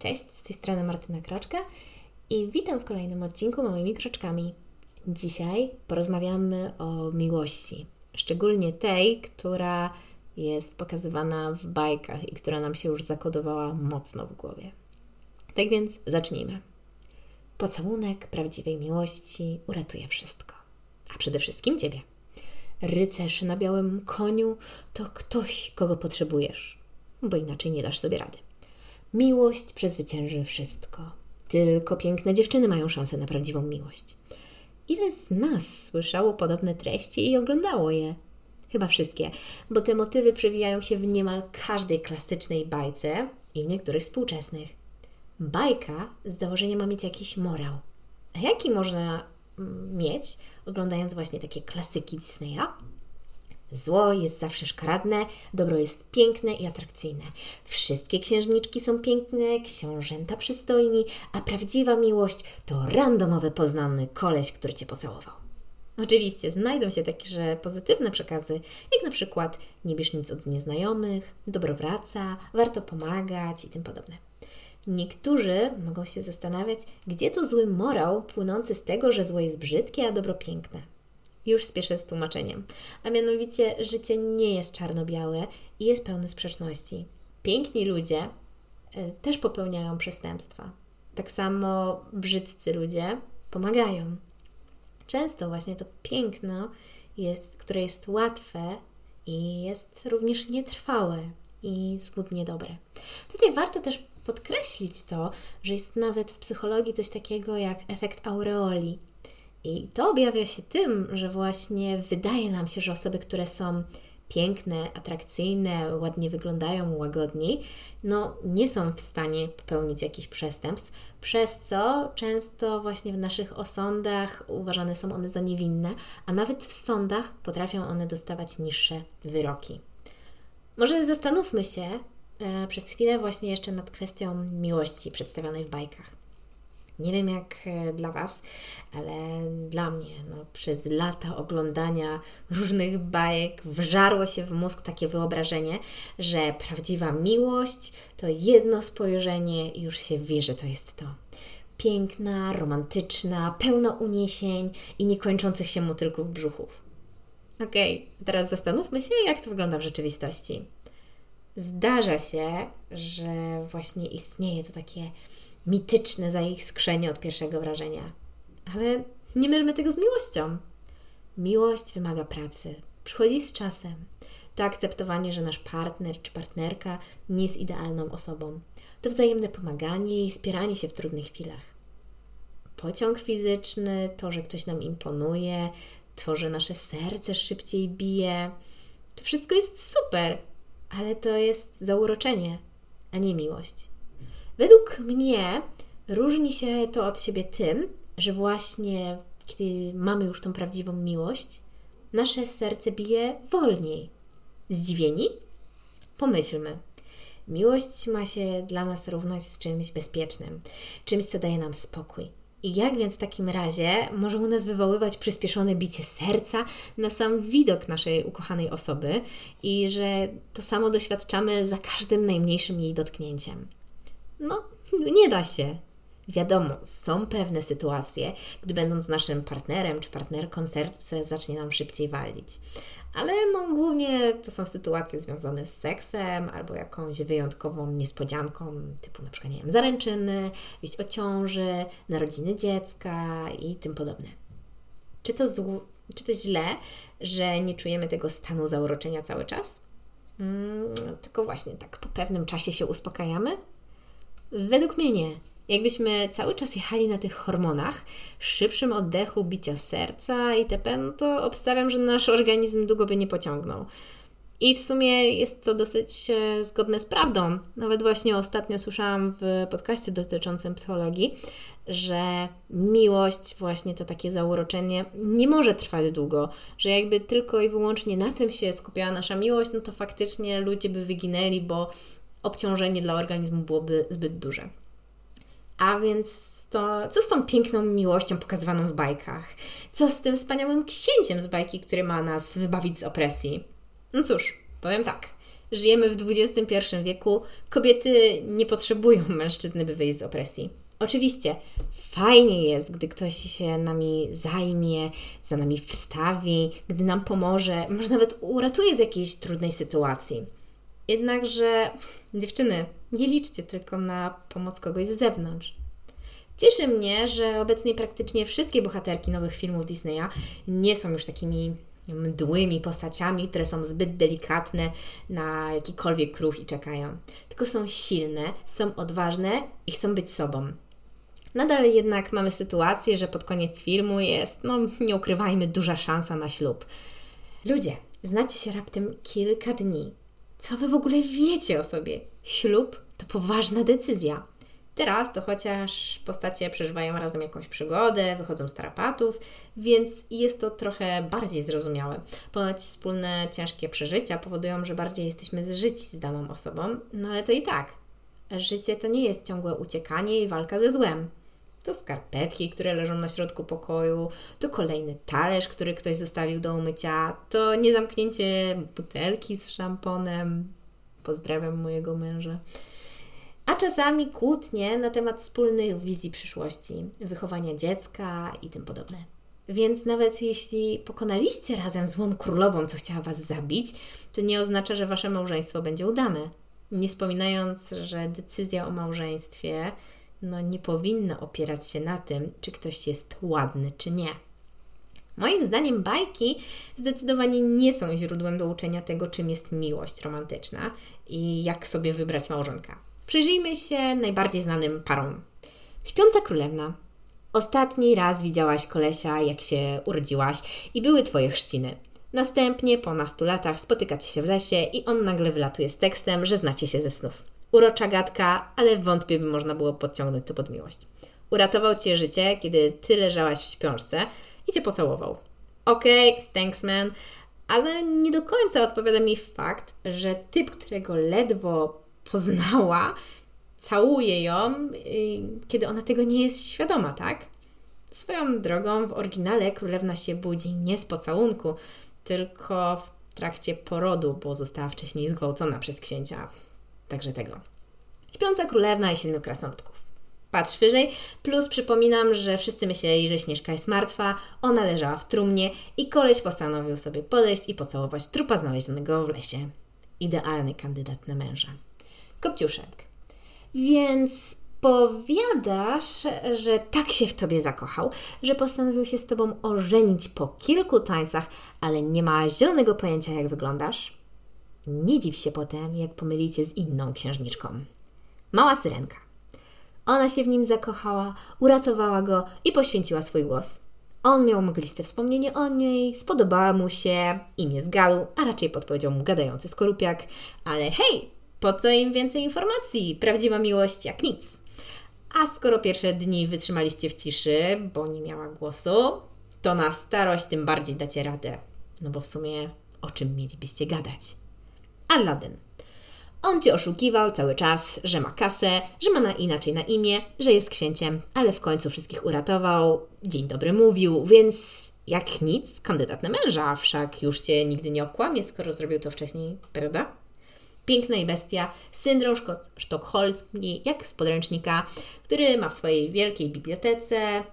Cześć, z tej strony Martyna Kroczka i witam w kolejnym odcinku Małymi Kroczkami. Dzisiaj porozmawiamy o miłości, szczególnie tej, która jest pokazywana w bajkach i która nam się już zakodowała mocno w głowie. Tak więc zacznijmy. Pocałunek prawdziwej miłości uratuje wszystko, a przede wszystkim Ciebie. Rycerz na białym koniu to ktoś, kogo potrzebujesz, bo inaczej nie dasz sobie rady. Miłość przezwycięży wszystko. Tylko piękne dziewczyny mają szansę na prawdziwą miłość. Ile z nas słyszało podobne treści i oglądało je? Chyba wszystkie, bo te motywy przewijają się w niemal każdej klasycznej bajce i w niektórych współczesnych. Bajka z założenia ma mieć jakiś morał. A jaki można mm, mieć, oglądając właśnie takie klasyki Disneya? Zło jest zawsze szkaradne, dobro jest piękne i atrakcyjne. Wszystkie księżniczki są piękne, książęta przystojni, a prawdziwa miłość to randomowy poznany koleś, który cię pocałował. Oczywiście znajdą się także pozytywne przekazy, jak na przykład nie bierz nic od nieznajomych, dobro wraca, warto pomagać i tym podobne. Niektórzy mogą się zastanawiać, gdzie to zły morał płynący z tego, że zło jest brzydkie, a dobro piękne. Już spieszę z tłumaczeniem. A mianowicie, życie nie jest czarno-białe i jest pełne sprzeczności. Piękni ludzie y, też popełniają przestępstwa. Tak samo brzydcy ludzie pomagają. Często właśnie to piękno, jest, które jest łatwe i jest również nietrwałe i złudnie dobre. Tutaj warto też podkreślić to, że jest nawet w psychologii coś takiego jak efekt aureoli i to objawia się tym, że właśnie wydaje nam się, że osoby, które są piękne, atrakcyjne, ładnie wyglądają, łagodni, no nie są w stanie popełnić jakichś przestępstw, przez co często właśnie w naszych osądach uważane są one za niewinne, a nawet w sądach potrafią one dostawać niższe wyroki. Może zastanówmy się e, przez chwilę właśnie jeszcze nad kwestią miłości przedstawionej w bajkach. Nie wiem jak e, dla Was, ale dla mnie no, przez lata oglądania różnych bajek wżarło się w mózg takie wyobrażenie, że prawdziwa miłość to jedno spojrzenie i już się wie, że to jest to. Piękna, romantyczna, pełna uniesień i niekończących się motylków brzuchów. Okej, okay, teraz zastanówmy się, jak to wygląda w rzeczywistości. Zdarza się, że właśnie istnieje to takie mityczne zajiskrzenie od pierwszego wrażenia. Ale nie mylmy tego z miłością. Miłość wymaga pracy, przychodzi z czasem. To akceptowanie, że nasz partner czy partnerka nie jest idealną osobą. To wzajemne pomaganie i wspieranie się w trudnych chwilach. Pociąg fizyczny, to, że ktoś nam imponuje, to, że nasze serce szybciej bije. To wszystko jest super, ale to jest zauroczenie, a nie miłość. Według mnie różni się to od siebie tym, że właśnie kiedy mamy już tą prawdziwą miłość, nasze serce bije wolniej. Zdziwieni? Pomyślmy. Miłość ma się dla nas równać z czymś bezpiecznym, czymś, co daje nam spokój. I jak więc w takim razie może u nas wywoływać przyspieszone bicie serca na sam widok naszej ukochanej osoby i że to samo doświadczamy za każdym najmniejszym jej dotknięciem? No, nie da się. Wiadomo, są pewne sytuacje, gdy będąc naszym partnerem czy partnerką, serce zacznie nam szybciej walić. Ale no, głównie to są sytuacje związane z seksem albo jakąś wyjątkową niespodzianką, typu na przykład, nie wiem, zaręczyny, wieść o ciąży, narodziny dziecka i tym podobne. Czy to, zł- czy to źle, że nie czujemy tego stanu zauroczenia cały czas? Mm, tylko właśnie tak po pewnym czasie się uspokajamy? Według mnie nie. Jakbyśmy cały czas jechali na tych hormonach, szybszym oddechu, bicia serca itp., no to obstawiam, że nasz organizm długo by nie pociągnął. I w sumie jest to dosyć e, zgodne z prawdą. Nawet właśnie ostatnio słyszałam w podcaście dotyczącym psychologii, że miłość, właśnie to takie zauroczenie, nie może trwać długo, że jakby tylko i wyłącznie na tym się skupiała nasza miłość, no to faktycznie ludzie by wyginęli, bo obciążenie dla organizmu byłoby zbyt duże. A więc to, co z tą piękną miłością pokazywaną w bajkach? Co z tym wspaniałym księciem z bajki, który ma nas wybawić z opresji? No cóż, powiem tak. Żyjemy w XXI wieku, kobiety nie potrzebują mężczyzny, by wyjść z opresji. Oczywiście fajnie jest, gdy ktoś się nami zajmie, za nami wstawi, gdy nam pomoże, może nawet uratuje z jakiejś trudnej sytuacji. Jednakże, dziewczyny, nie liczcie tylko na pomoc kogoś z zewnątrz. Cieszy mnie, że obecnie praktycznie wszystkie bohaterki nowych filmów Disneya nie są już takimi mdłymi postaciami, które są zbyt delikatne na jakikolwiek ruch i czekają. Tylko są silne, są odważne i chcą być sobą. Nadal jednak mamy sytuację, że pod koniec filmu jest, no nie ukrywajmy, duża szansa na ślub. Ludzie, znacie się raptem kilka dni. Co wy w ogóle wiecie o sobie? Ślub to poważna decyzja. Teraz to chociaż postacie przeżywają razem jakąś przygodę, wychodzą z tarapatów, więc jest to trochę bardziej zrozumiałe. Ponoć wspólne ciężkie przeżycia powodują, że bardziej jesteśmy zżyci z daną osobą, no ale to i tak. Życie to nie jest ciągłe uciekanie i walka ze złem. To skarpetki, które leżą na środku pokoju, to kolejny talerz, który ktoś zostawił do umycia, to niezamknięcie butelki z szamponem. Pozdrawiam mojego męża a czasami kłótnie na temat wspólnych wizji przyszłości, wychowania dziecka i tym podobne. Więc nawet jeśli pokonaliście razem złą królową, co chciała Was zabić, to nie oznacza, że Wasze małżeństwo będzie udane. Nie wspominając, że decyzja o małżeństwie no, nie powinna opierać się na tym, czy ktoś jest ładny, czy nie. Moim zdaniem bajki zdecydowanie nie są źródłem do uczenia tego, czym jest miłość romantyczna i jak sobie wybrać małżonka. Przyjrzyjmy się najbardziej znanym parom. Śpiąca królewna. Ostatni raz widziałaś kolesia, jak się urodziłaś i były twoje chrzciny. Następnie, po nastu latach, spotykacie się w lesie i on nagle wylatuje z tekstem, że znacie się ze snów. Urocza gadka, ale wątpię, by można było podciągnąć to pod miłość. Uratował cię życie, kiedy ty leżałaś w śpiączce i cię pocałował. Okej, okay, thanks man, ale nie do końca odpowiada mi fakt, że typ, którego ledwo poznała, całuje ją, y, kiedy ona tego nie jest świadoma, tak? Swoją drogą w oryginale królewna się budzi nie z pocałunku, tylko w trakcie porodu, bo została wcześniej zgwałcona przez księcia. Także tego. Śpiąca królewna i siedmiu krasnoludków. Patrz wyżej, plus przypominam, że wszyscy myśleli, że Śnieżka jest martwa, ona leżała w trumnie i koleś postanowił sobie podejść i pocałować trupa znalezionego w lesie. Idealny kandydat na męża. Kopciuszek. Więc powiadasz, że tak się w tobie zakochał, że postanowił się z tobą ożenić po kilku tańcach, ale nie ma zielonego pojęcia, jak wyglądasz? Nie dziw się potem, jak pomylicie z inną księżniczką. Mała syrenka. Ona się w nim zakochała, uratowała go i poświęciła swój głos. On miał mgliste wspomnienie o niej, spodobała mu się, imię zgadł, a raczej podpowiedział mu gadający skorupiak, ale hej, po co im więcej informacji? Prawdziwa miłość jak nic. A skoro pierwsze dni wytrzymaliście w ciszy, bo nie miała głosu, to na starość tym bardziej dacie radę. No bo w sumie o czym mielibyście gadać? Aladdin. On cię oszukiwał cały czas, że ma kasę, że ma na inaczej na imię, że jest księciem, ale w końcu wszystkich uratował, dzień dobry mówił, więc jak nic, kandydat na męża, wszak już cię nigdy nie okłamie, skoro zrobił to wcześniej, prawda? Piękna i bestia, syndrom sztokholmski, jak z podręcznika, który ma w swojej wielkiej bibliotece e,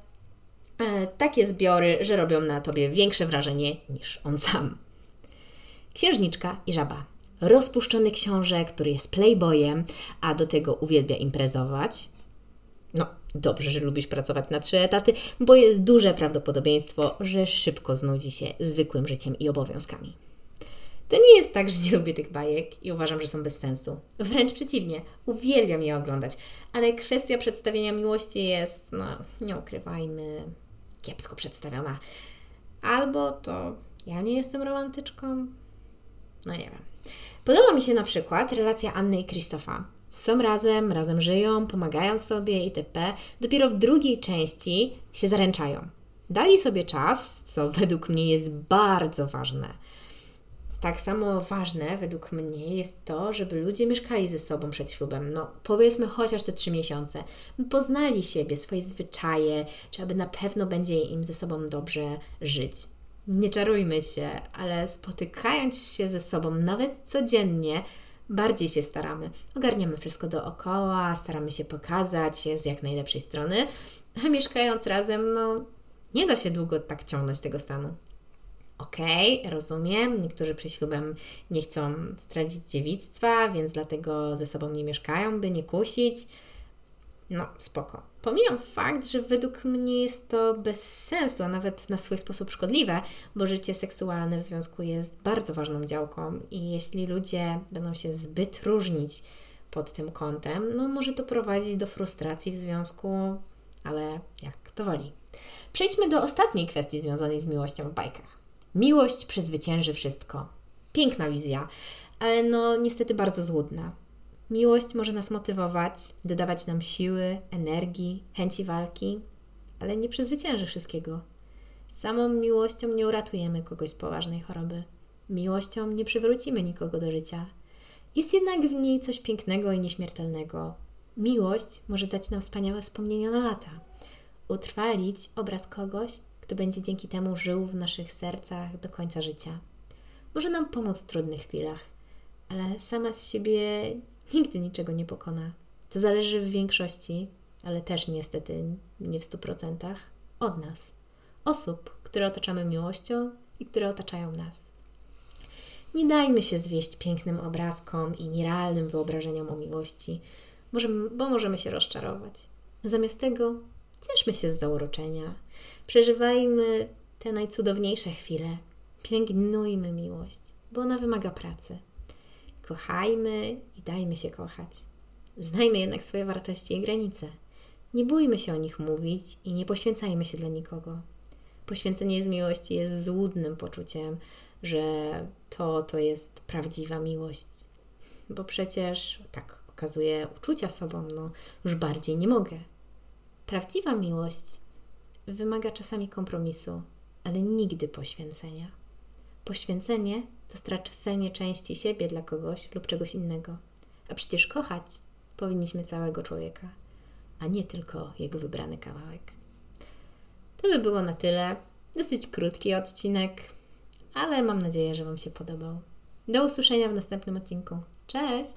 takie zbiory, że robią na tobie większe wrażenie niż on sam. Księżniczka i żaba. Rozpuszczony książę, który jest playboyem, a do tego uwielbia imprezować. No, dobrze, że lubisz pracować na trzy etaty, bo jest duże prawdopodobieństwo, że szybko znudzi się zwykłym życiem i obowiązkami. To nie jest tak, że nie lubię tych bajek i uważam, że są bez sensu. Wręcz przeciwnie, uwielbiam je oglądać, ale kwestia przedstawienia miłości jest, no, nie ukrywajmy, kiepsko przedstawiona. Albo to ja nie jestem romantyczką, no nie wiem. Podoba mi się na przykład relacja Anny i Krzysztofa. Są razem, razem żyją, pomagają sobie itp. Dopiero w drugiej części się zaręczają. Dali sobie czas, co według mnie jest bardzo ważne tak samo ważne według mnie jest to, żeby ludzie mieszkali ze sobą przed ślubem. No, powiedzmy chociaż te trzy miesiące. Poznali siebie, swoje zwyczaje, czy aby na pewno będzie im ze sobą dobrze żyć. Nie czarujmy się, ale spotykając się ze sobą nawet codziennie, bardziej się staramy. Ogarniamy wszystko dookoła, staramy się pokazać je z jak najlepszej strony, a mieszkając razem, no nie da się długo tak ciągnąć tego stanu. Okej, okay, rozumiem. Niektórzy przy ślubem nie chcą stracić dziewictwa, więc dlatego ze sobą nie mieszkają, by nie kusić. No, spoko. Pomijam fakt, że według mnie jest to bez sensu, a nawet na swój sposób szkodliwe, bo życie seksualne w związku jest bardzo ważną działką i jeśli ludzie będą się zbyt różnić pod tym kątem, no może to prowadzić do frustracji w związku, ale jak to woli. Przejdźmy do ostatniej kwestii związanej z miłością w bajkach. Miłość przezwycięży wszystko. Piękna wizja, ale no niestety bardzo złudna. Miłość może nas motywować, dodawać nam siły, energii, chęci walki, ale nie przezwycięży wszystkiego. Samą miłością nie uratujemy kogoś z poważnej choroby. Miłością nie przywrócimy nikogo do życia. Jest jednak w niej coś pięknego i nieśmiertelnego. Miłość może dać nam wspaniałe wspomnienia na lata, utrwalić obraz kogoś, kto będzie dzięki temu żył w naszych sercach do końca życia. Może nam pomóc w trudnych chwilach, ale sama z siebie nigdy niczego nie pokona. To zależy w większości, ale też niestety nie w stu procentach, od nas, osób, które otaczamy miłością i które otaczają nas. Nie dajmy się zwieść pięknym obrazkom i nierealnym wyobrażeniom o miłości, bo możemy się rozczarować. Zamiast tego cieszmy się z zauroczenia, przeżywajmy te najcudowniejsze chwile, pielęgnujmy miłość, bo ona wymaga pracy. Kochajmy i dajmy się kochać. Znajmy jednak swoje wartości i granice. Nie bójmy się o nich mówić i nie poświęcajmy się dla nikogo. Poświęcenie z miłości jest złudnym poczuciem, że to to jest prawdziwa miłość. Bo przecież tak okazuje uczucia sobą, no już bardziej nie mogę. Prawdziwa miłość wymaga czasami kompromisu, ale nigdy poświęcenia. Poświęcenie to stracenie części siebie dla kogoś lub czegoś innego. A przecież kochać powinniśmy całego człowieka, a nie tylko jego wybrany kawałek. To by było na tyle. Dosyć krótki odcinek, ale mam nadzieję, że Wam się podobał. Do usłyszenia w następnym odcinku. Cześć!